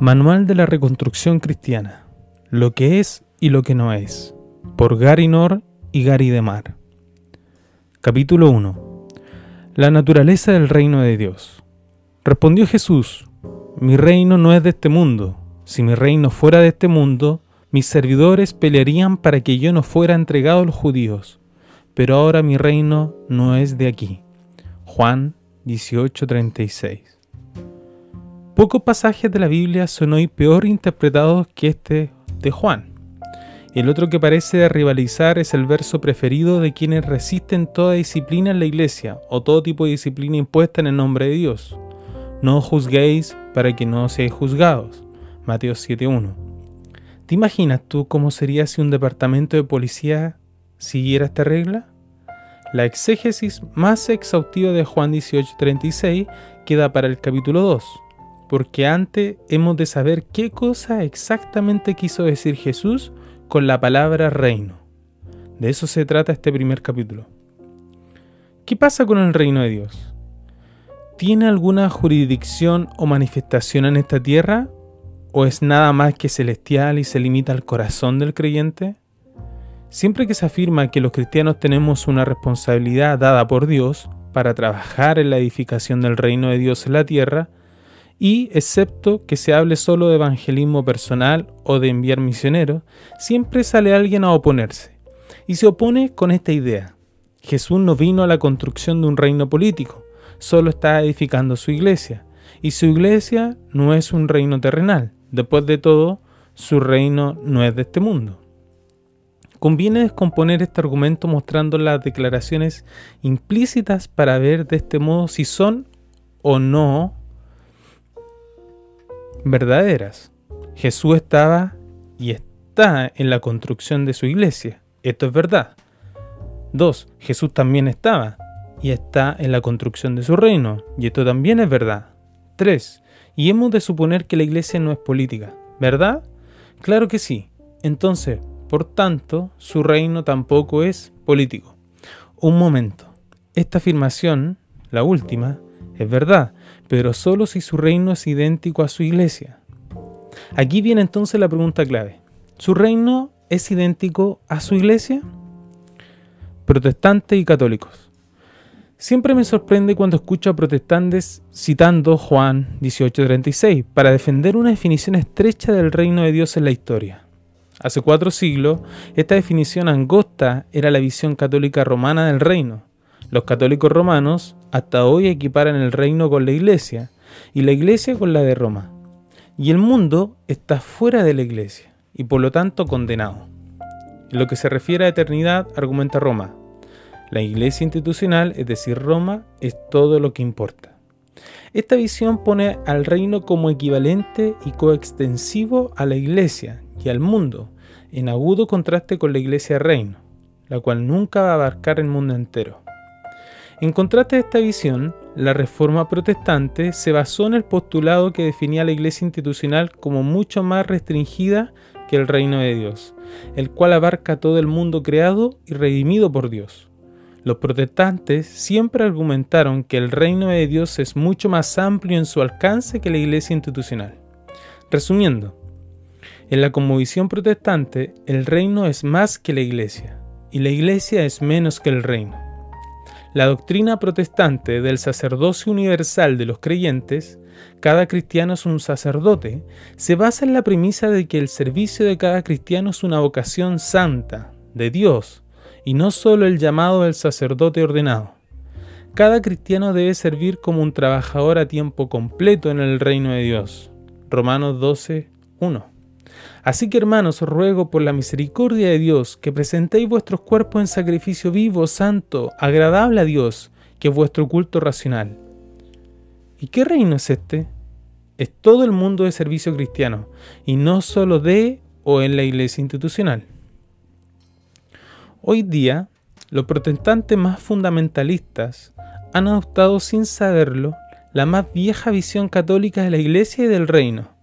Manual de la Reconstrucción Cristiana. Lo que es y lo que no es. Por Gary Nor y Gary de Mar. Capítulo 1. La naturaleza del reino de Dios. Respondió Jesús, mi reino no es de este mundo. Si mi reino fuera de este mundo, mis servidores pelearían para que yo no fuera entregado a los judíos. Pero ahora mi reino no es de aquí. Juan 18:36 Pocos pasajes de la Biblia son hoy peor interpretados que este de Juan. El otro que parece rivalizar es el verso preferido de quienes resisten toda disciplina en la iglesia o todo tipo de disciplina impuesta en el nombre de Dios. No juzguéis para que no seáis juzgados. Mateo 7.1. ¿Te imaginas tú cómo sería si un departamento de policía siguiera esta regla? La exégesis más exhaustiva de Juan 18.36 queda para el capítulo 2 porque antes hemos de saber qué cosa exactamente quiso decir Jesús con la palabra reino. De eso se trata este primer capítulo. ¿Qué pasa con el reino de Dios? ¿Tiene alguna jurisdicción o manifestación en esta tierra? ¿O es nada más que celestial y se limita al corazón del creyente? Siempre que se afirma que los cristianos tenemos una responsabilidad dada por Dios para trabajar en la edificación del reino de Dios en la tierra, y, excepto que se hable solo de evangelismo personal o de enviar misioneros, siempre sale alguien a oponerse. Y se opone con esta idea. Jesús no vino a la construcción de un reino político, solo está edificando su iglesia. Y su iglesia no es un reino terrenal. Después de todo, su reino no es de este mundo. Conviene descomponer este argumento mostrando las declaraciones implícitas para ver de este modo si son o no verdaderas. Jesús estaba y está en la construcción de su iglesia. Esto es verdad. 2. Jesús también estaba y está en la construcción de su reino. Y esto también es verdad. 3. Y hemos de suponer que la iglesia no es política. ¿Verdad? Claro que sí. Entonces, por tanto, su reino tampoco es político. Un momento. Esta afirmación, la última, es verdad, pero solo si su reino es idéntico a su iglesia. Aquí viene entonces la pregunta clave. ¿Su reino es idéntico a su iglesia? Protestantes y católicos. Siempre me sorprende cuando escucho a protestantes citando Juan 18:36 para defender una definición estrecha del reino de Dios en la historia. Hace cuatro siglos, esta definición angosta era la visión católica romana del reino, los católicos romanos hasta hoy equiparan el reino con la iglesia y la iglesia con la de Roma. Y el mundo está fuera de la iglesia y por lo tanto condenado. En lo que se refiere a eternidad, argumenta Roma. La iglesia institucional, es decir, Roma, es todo lo que importa. Esta visión pone al reino como equivalente y coextensivo a la iglesia y al mundo, en agudo contraste con la iglesia reino, la cual nunca va a abarcar el mundo entero. En contraste a esta visión, la reforma protestante se basó en el postulado que definía la iglesia institucional como mucho más restringida que el reino de Dios, el cual abarca todo el mundo creado y redimido por Dios. Los protestantes siempre argumentaron que el reino de Dios es mucho más amplio en su alcance que la iglesia institucional. Resumiendo, en la conmovisión protestante, el reino es más que la iglesia, y la iglesia es menos que el reino. La doctrina protestante del sacerdocio universal de los creyentes, cada cristiano es un sacerdote, se basa en la premisa de que el servicio de cada cristiano es una vocación santa, de Dios, y no solo el llamado del sacerdote ordenado. Cada cristiano debe servir como un trabajador a tiempo completo en el reino de Dios. Romanos 12, 1. Así que hermanos, os ruego por la misericordia de Dios que presentéis vuestros cuerpos en sacrificio vivo, santo, agradable a Dios, que es vuestro culto racional. ¿Y qué reino es este? Es todo el mundo de servicio cristiano, y no solo de o en la iglesia institucional. Hoy día, los protestantes más fundamentalistas han adoptado sin saberlo la más vieja visión católica de la iglesia y del reino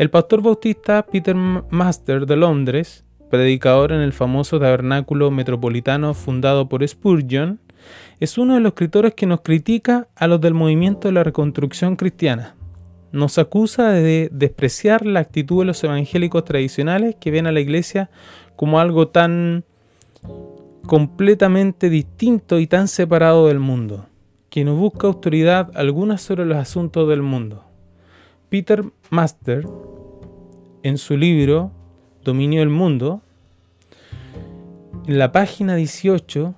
el pastor bautista Peter Master de Londres, predicador en el famoso tabernáculo metropolitano fundado por Spurgeon, es uno de los escritores que nos critica a los del movimiento de la reconstrucción cristiana. nos acusa de despreciar la actitud de los evangélicos tradicionales que ven a la iglesia como algo tan completamente distinto y tan separado del mundo, que no busca autoridad alguna sobre los asuntos del mundo. Peter Master, en su libro Dominio del Mundo, en la página 18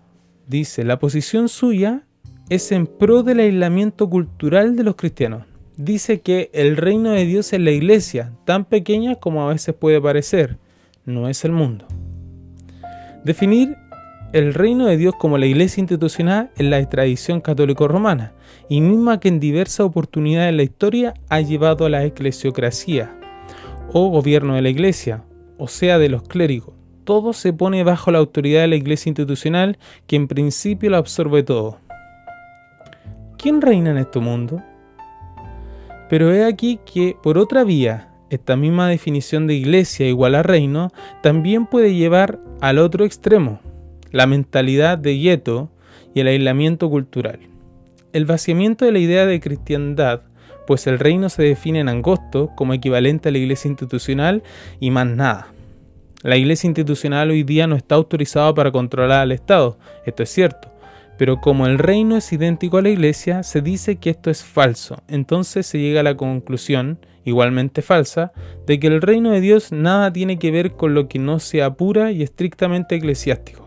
dice, la posición suya es en pro del aislamiento cultural de los cristianos. Dice que el reino de Dios es la iglesia, tan pequeña como a veces puede parecer, no es el mundo. Definir el reino de Dios como la iglesia institucional es la tradición católico-romana, y misma que en diversas oportunidades en la historia ha llevado a la eclesiocracia, o gobierno de la iglesia, o sea, de los clérigos. Todo se pone bajo la autoridad de la iglesia institucional, que en principio lo absorbe todo. ¿Quién reina en este mundo? Pero he aquí que, por otra vía, esta misma definición de iglesia igual a reino también puede llevar al otro extremo, la mentalidad de gueto y el aislamiento cultural. El vaciamiento de la idea de cristiandad, pues el reino se define en angosto como equivalente a la iglesia institucional y más nada. La iglesia institucional hoy día no está autorizada para controlar al Estado, esto es cierto, pero como el reino es idéntico a la iglesia, se dice que esto es falso. Entonces se llega a la conclusión, igualmente falsa, de que el reino de Dios nada tiene que ver con lo que no sea pura y estrictamente eclesiástico.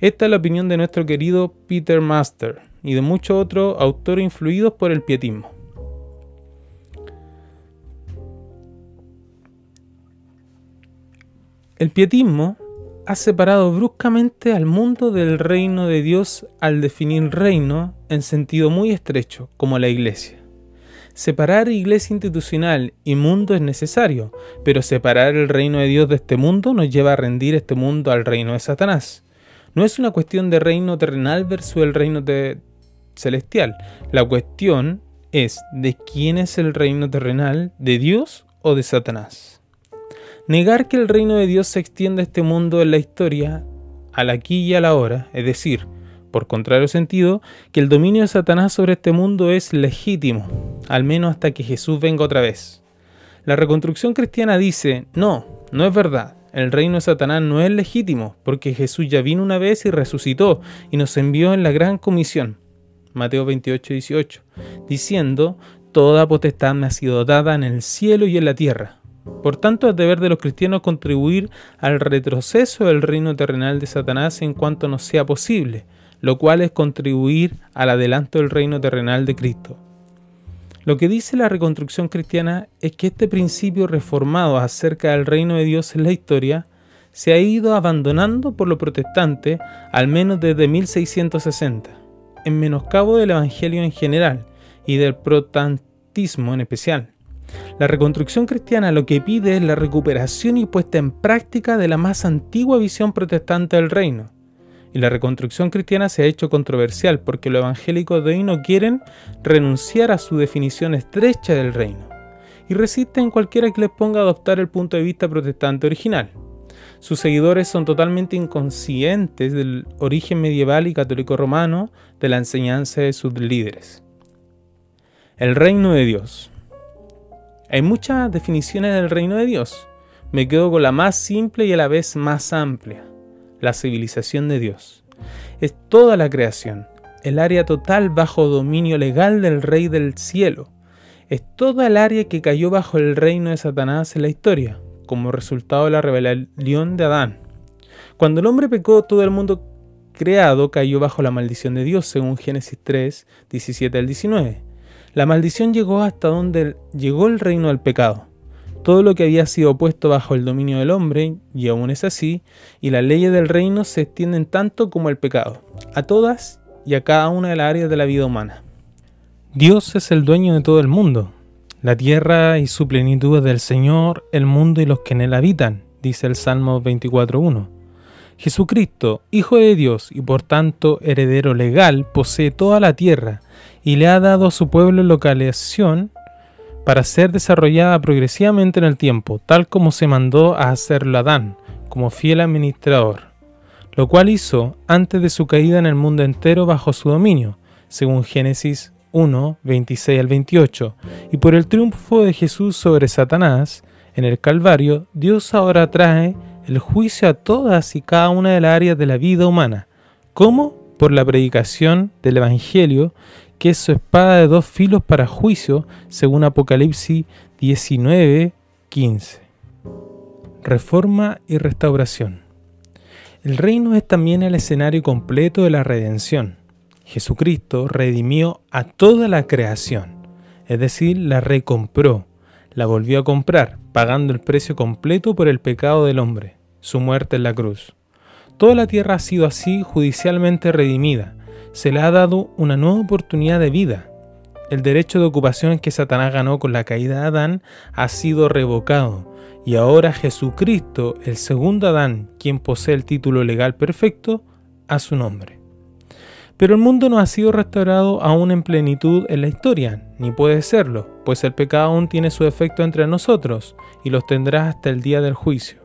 Esta es la opinión de nuestro querido Peter Master y de muchos otros autores influidos por el pietismo. El pietismo ha separado bruscamente al mundo del reino de Dios al definir reino en sentido muy estrecho, como la iglesia. Separar iglesia institucional y mundo es necesario, pero separar el reino de Dios de este mundo nos lleva a rendir este mundo al reino de Satanás. No es una cuestión de reino terrenal versus el reino celestial. La cuestión es de quién es el reino terrenal, de Dios o de Satanás. Negar que el reino de Dios se extiende a este mundo en la historia, al aquí y a la hora, es decir, por contrario sentido, que el dominio de Satanás sobre este mundo es legítimo, al menos hasta que Jesús venga otra vez. La reconstrucción cristiana dice, no, no es verdad, el reino de Satanás no es legítimo, porque Jesús ya vino una vez y resucitó y nos envió en la gran comisión. Mateo 28, 18, diciendo, Toda potestad me ha sido dada en el cielo y en la tierra. Por tanto, es deber de los cristianos contribuir al retroceso del reino terrenal de Satanás en cuanto nos sea posible, lo cual es contribuir al adelanto del reino terrenal de Cristo. Lo que dice la reconstrucción cristiana es que este principio reformado acerca del reino de Dios en la historia se ha ido abandonando por los protestantes al menos desde 1660, en menoscabo del Evangelio en general y del protestantismo en especial. La reconstrucción cristiana lo que pide es la recuperación y puesta en práctica de la más antigua visión protestante del reino. Y la reconstrucción cristiana se ha hecho controversial porque los evangélicos de hoy no quieren renunciar a su definición estrecha del reino y resisten cualquiera que les ponga a adoptar el punto de vista protestante original. Sus seguidores son totalmente inconscientes del origen medieval y católico romano de la enseñanza de sus líderes. El reino de Dios. Hay muchas definiciones del reino de Dios. Me quedo con la más simple y a la vez más amplia, la civilización de Dios. Es toda la creación, el área total bajo dominio legal del Rey del cielo. Es toda el área que cayó bajo el reino de Satanás en la historia, como resultado de la rebelión de Adán. Cuando el hombre pecó, todo el mundo creado cayó bajo la maldición de Dios, según Génesis 3, 17 al 19. La maldición llegó hasta donde llegó el reino del pecado. Todo lo que había sido puesto bajo el dominio del hombre, y aún es así, y las leyes del reino se extienden tanto como el pecado, a todas y a cada una de las áreas de la vida humana. Dios es el dueño de todo el mundo. La tierra y su plenitud es del Señor, el mundo y los que en él habitan, dice el Salmo 24.1. Jesucristo, Hijo de Dios y por tanto heredero legal, posee toda la tierra y le ha dado a su pueblo localización para ser desarrollada progresivamente en el tiempo, tal como se mandó a hacerlo Adán, como fiel administrador, lo cual hizo antes de su caída en el mundo entero bajo su dominio, según Génesis 1, 26 al 28, y por el triunfo de Jesús sobre Satanás en el Calvario, Dios ahora trae el juicio a todas y cada una de las áreas de la vida humana. ¿Cómo? Por la predicación del Evangelio, que es su espada de dos filos para juicio, según Apocalipsis 19, 15. Reforma y restauración. El reino es también el escenario completo de la redención. Jesucristo redimió a toda la creación, es decir, la recompró, la volvió a comprar, pagando el precio completo por el pecado del hombre, su muerte en la cruz. Toda la tierra ha sido así judicialmente redimida, se le ha dado una nueva oportunidad de vida. El derecho de ocupación que Satanás ganó con la caída de Adán ha sido revocado, y ahora Jesucristo, el segundo Adán, quien posee el título legal perfecto, a su nombre. Pero el mundo no ha sido restaurado aún en plenitud en la historia, ni puede serlo, pues el pecado aún tiene su efecto entre nosotros y los tendrá hasta el día del juicio.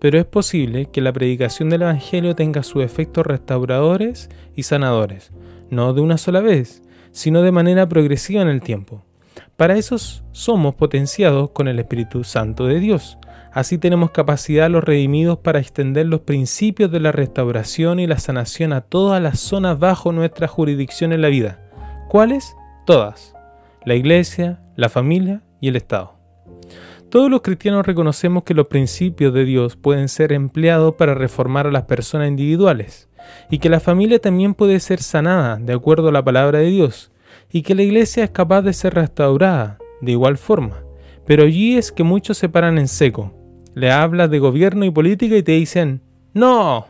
Pero es posible que la predicación del Evangelio tenga sus efectos restauradores y sanadores, no de una sola vez, sino de manera progresiva en el tiempo. Para eso somos potenciados con el Espíritu Santo de Dios, Así tenemos capacidad los redimidos para extender los principios de la restauración y la sanación a todas las zonas bajo nuestra jurisdicción en la vida. ¿Cuáles? Todas. La iglesia, la familia y el Estado. Todos los cristianos reconocemos que los principios de Dios pueden ser empleados para reformar a las personas individuales y que la familia también puede ser sanada de acuerdo a la palabra de Dios y que la iglesia es capaz de ser restaurada de igual forma. Pero allí es que muchos se paran en seco le hablas de gobierno y política y te dicen, no,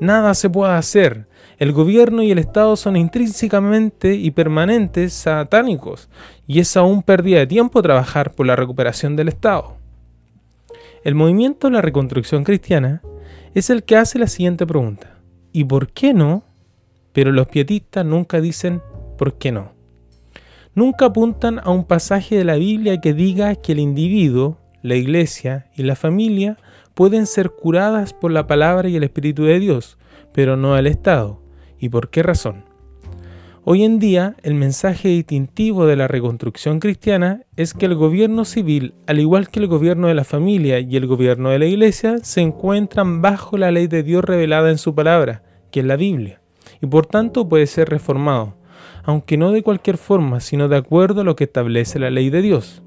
nada se puede hacer. El gobierno y el Estado son intrínsecamente y permanentes satánicos y es aún pérdida de tiempo trabajar por la recuperación del Estado. El movimiento de la reconstrucción cristiana es el que hace la siguiente pregunta. ¿Y por qué no? Pero los pietistas nunca dicen por qué no. Nunca apuntan a un pasaje de la Biblia que diga que el individuo la iglesia y la familia pueden ser curadas por la palabra y el Espíritu de Dios, pero no el Estado. ¿Y por qué razón? Hoy en día, el mensaje distintivo de la reconstrucción cristiana es que el gobierno civil, al igual que el gobierno de la familia y el gobierno de la iglesia, se encuentran bajo la ley de Dios revelada en su palabra, que es la Biblia, y por tanto puede ser reformado, aunque no de cualquier forma, sino de acuerdo a lo que establece la ley de Dios.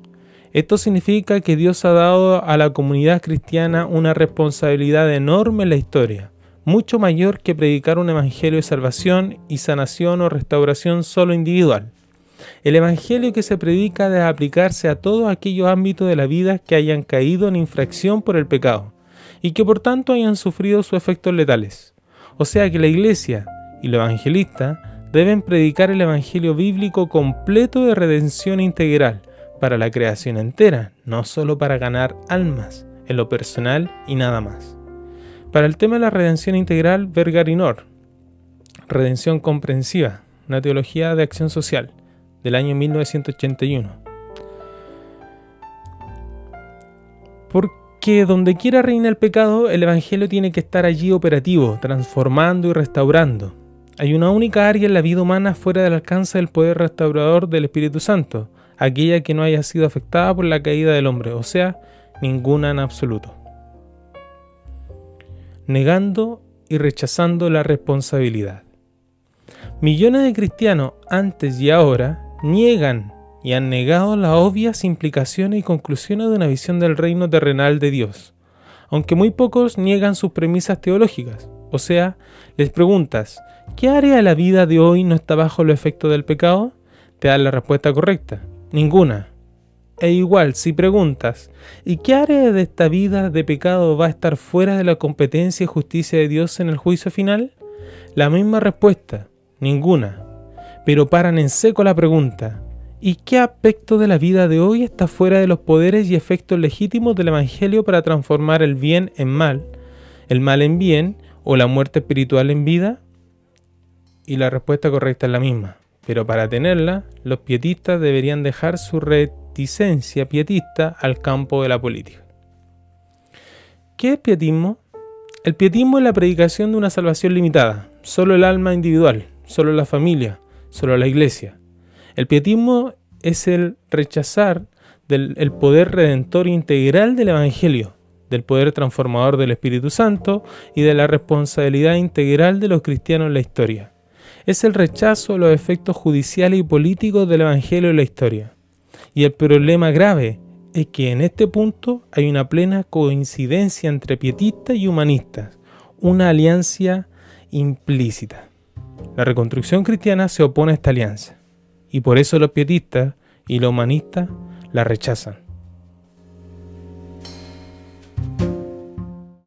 Esto significa que Dios ha dado a la comunidad cristiana una responsabilidad enorme en la historia, mucho mayor que predicar un evangelio de salvación y sanación o restauración solo individual. El evangelio que se predica debe aplicarse a todos aquellos ámbitos de la vida que hayan caído en infracción por el pecado y que por tanto hayan sufrido sus efectos letales. O sea que la iglesia y los evangelistas deben predicar el evangelio bíblico completo de redención integral para la creación entera, no solo para ganar almas en lo personal y nada más. Para el tema de la redención integral, ver Garinor, Redención Comprensiva, una teología de acción social, del año 1981. Porque donde quiera reina el pecado, el Evangelio tiene que estar allí operativo, transformando y restaurando. Hay una única área en la vida humana fuera del alcance del poder restaurador del Espíritu Santo, aquella que no haya sido afectada por la caída del hombre, o sea, ninguna en absoluto. Negando y rechazando la responsabilidad. Millones de cristianos antes y ahora niegan y han negado las obvias implicaciones y conclusiones de una visión del reino terrenal de Dios, aunque muy pocos niegan sus premisas teológicas. O sea, les preguntas, ¿qué área de la vida de hoy no está bajo los efectos del pecado? Te dan la respuesta correcta. Ninguna. E igual, si preguntas, ¿y qué área de esta vida de pecado va a estar fuera de la competencia y justicia de Dios en el juicio final? La misma respuesta, ninguna. Pero paran en seco la pregunta, ¿y qué aspecto de la vida de hoy está fuera de los poderes y efectos legítimos del Evangelio para transformar el bien en mal, el mal en bien o la muerte espiritual en vida? Y la respuesta correcta es la misma. Pero para tenerla, los pietistas deberían dejar su reticencia pietista al campo de la política. ¿Qué es pietismo? El pietismo es la predicación de una salvación limitada, solo el alma individual, solo la familia, solo la iglesia. El pietismo es el rechazar del el poder redentor integral del Evangelio, del poder transformador del Espíritu Santo y de la responsabilidad integral de los cristianos en la historia. Es el rechazo a los efectos judiciales y políticos del Evangelio en la historia. Y el problema grave es que en este punto hay una plena coincidencia entre pietistas y humanistas, una alianza implícita. La reconstrucción cristiana se opone a esta alianza, y por eso los pietistas y los humanistas la rechazan.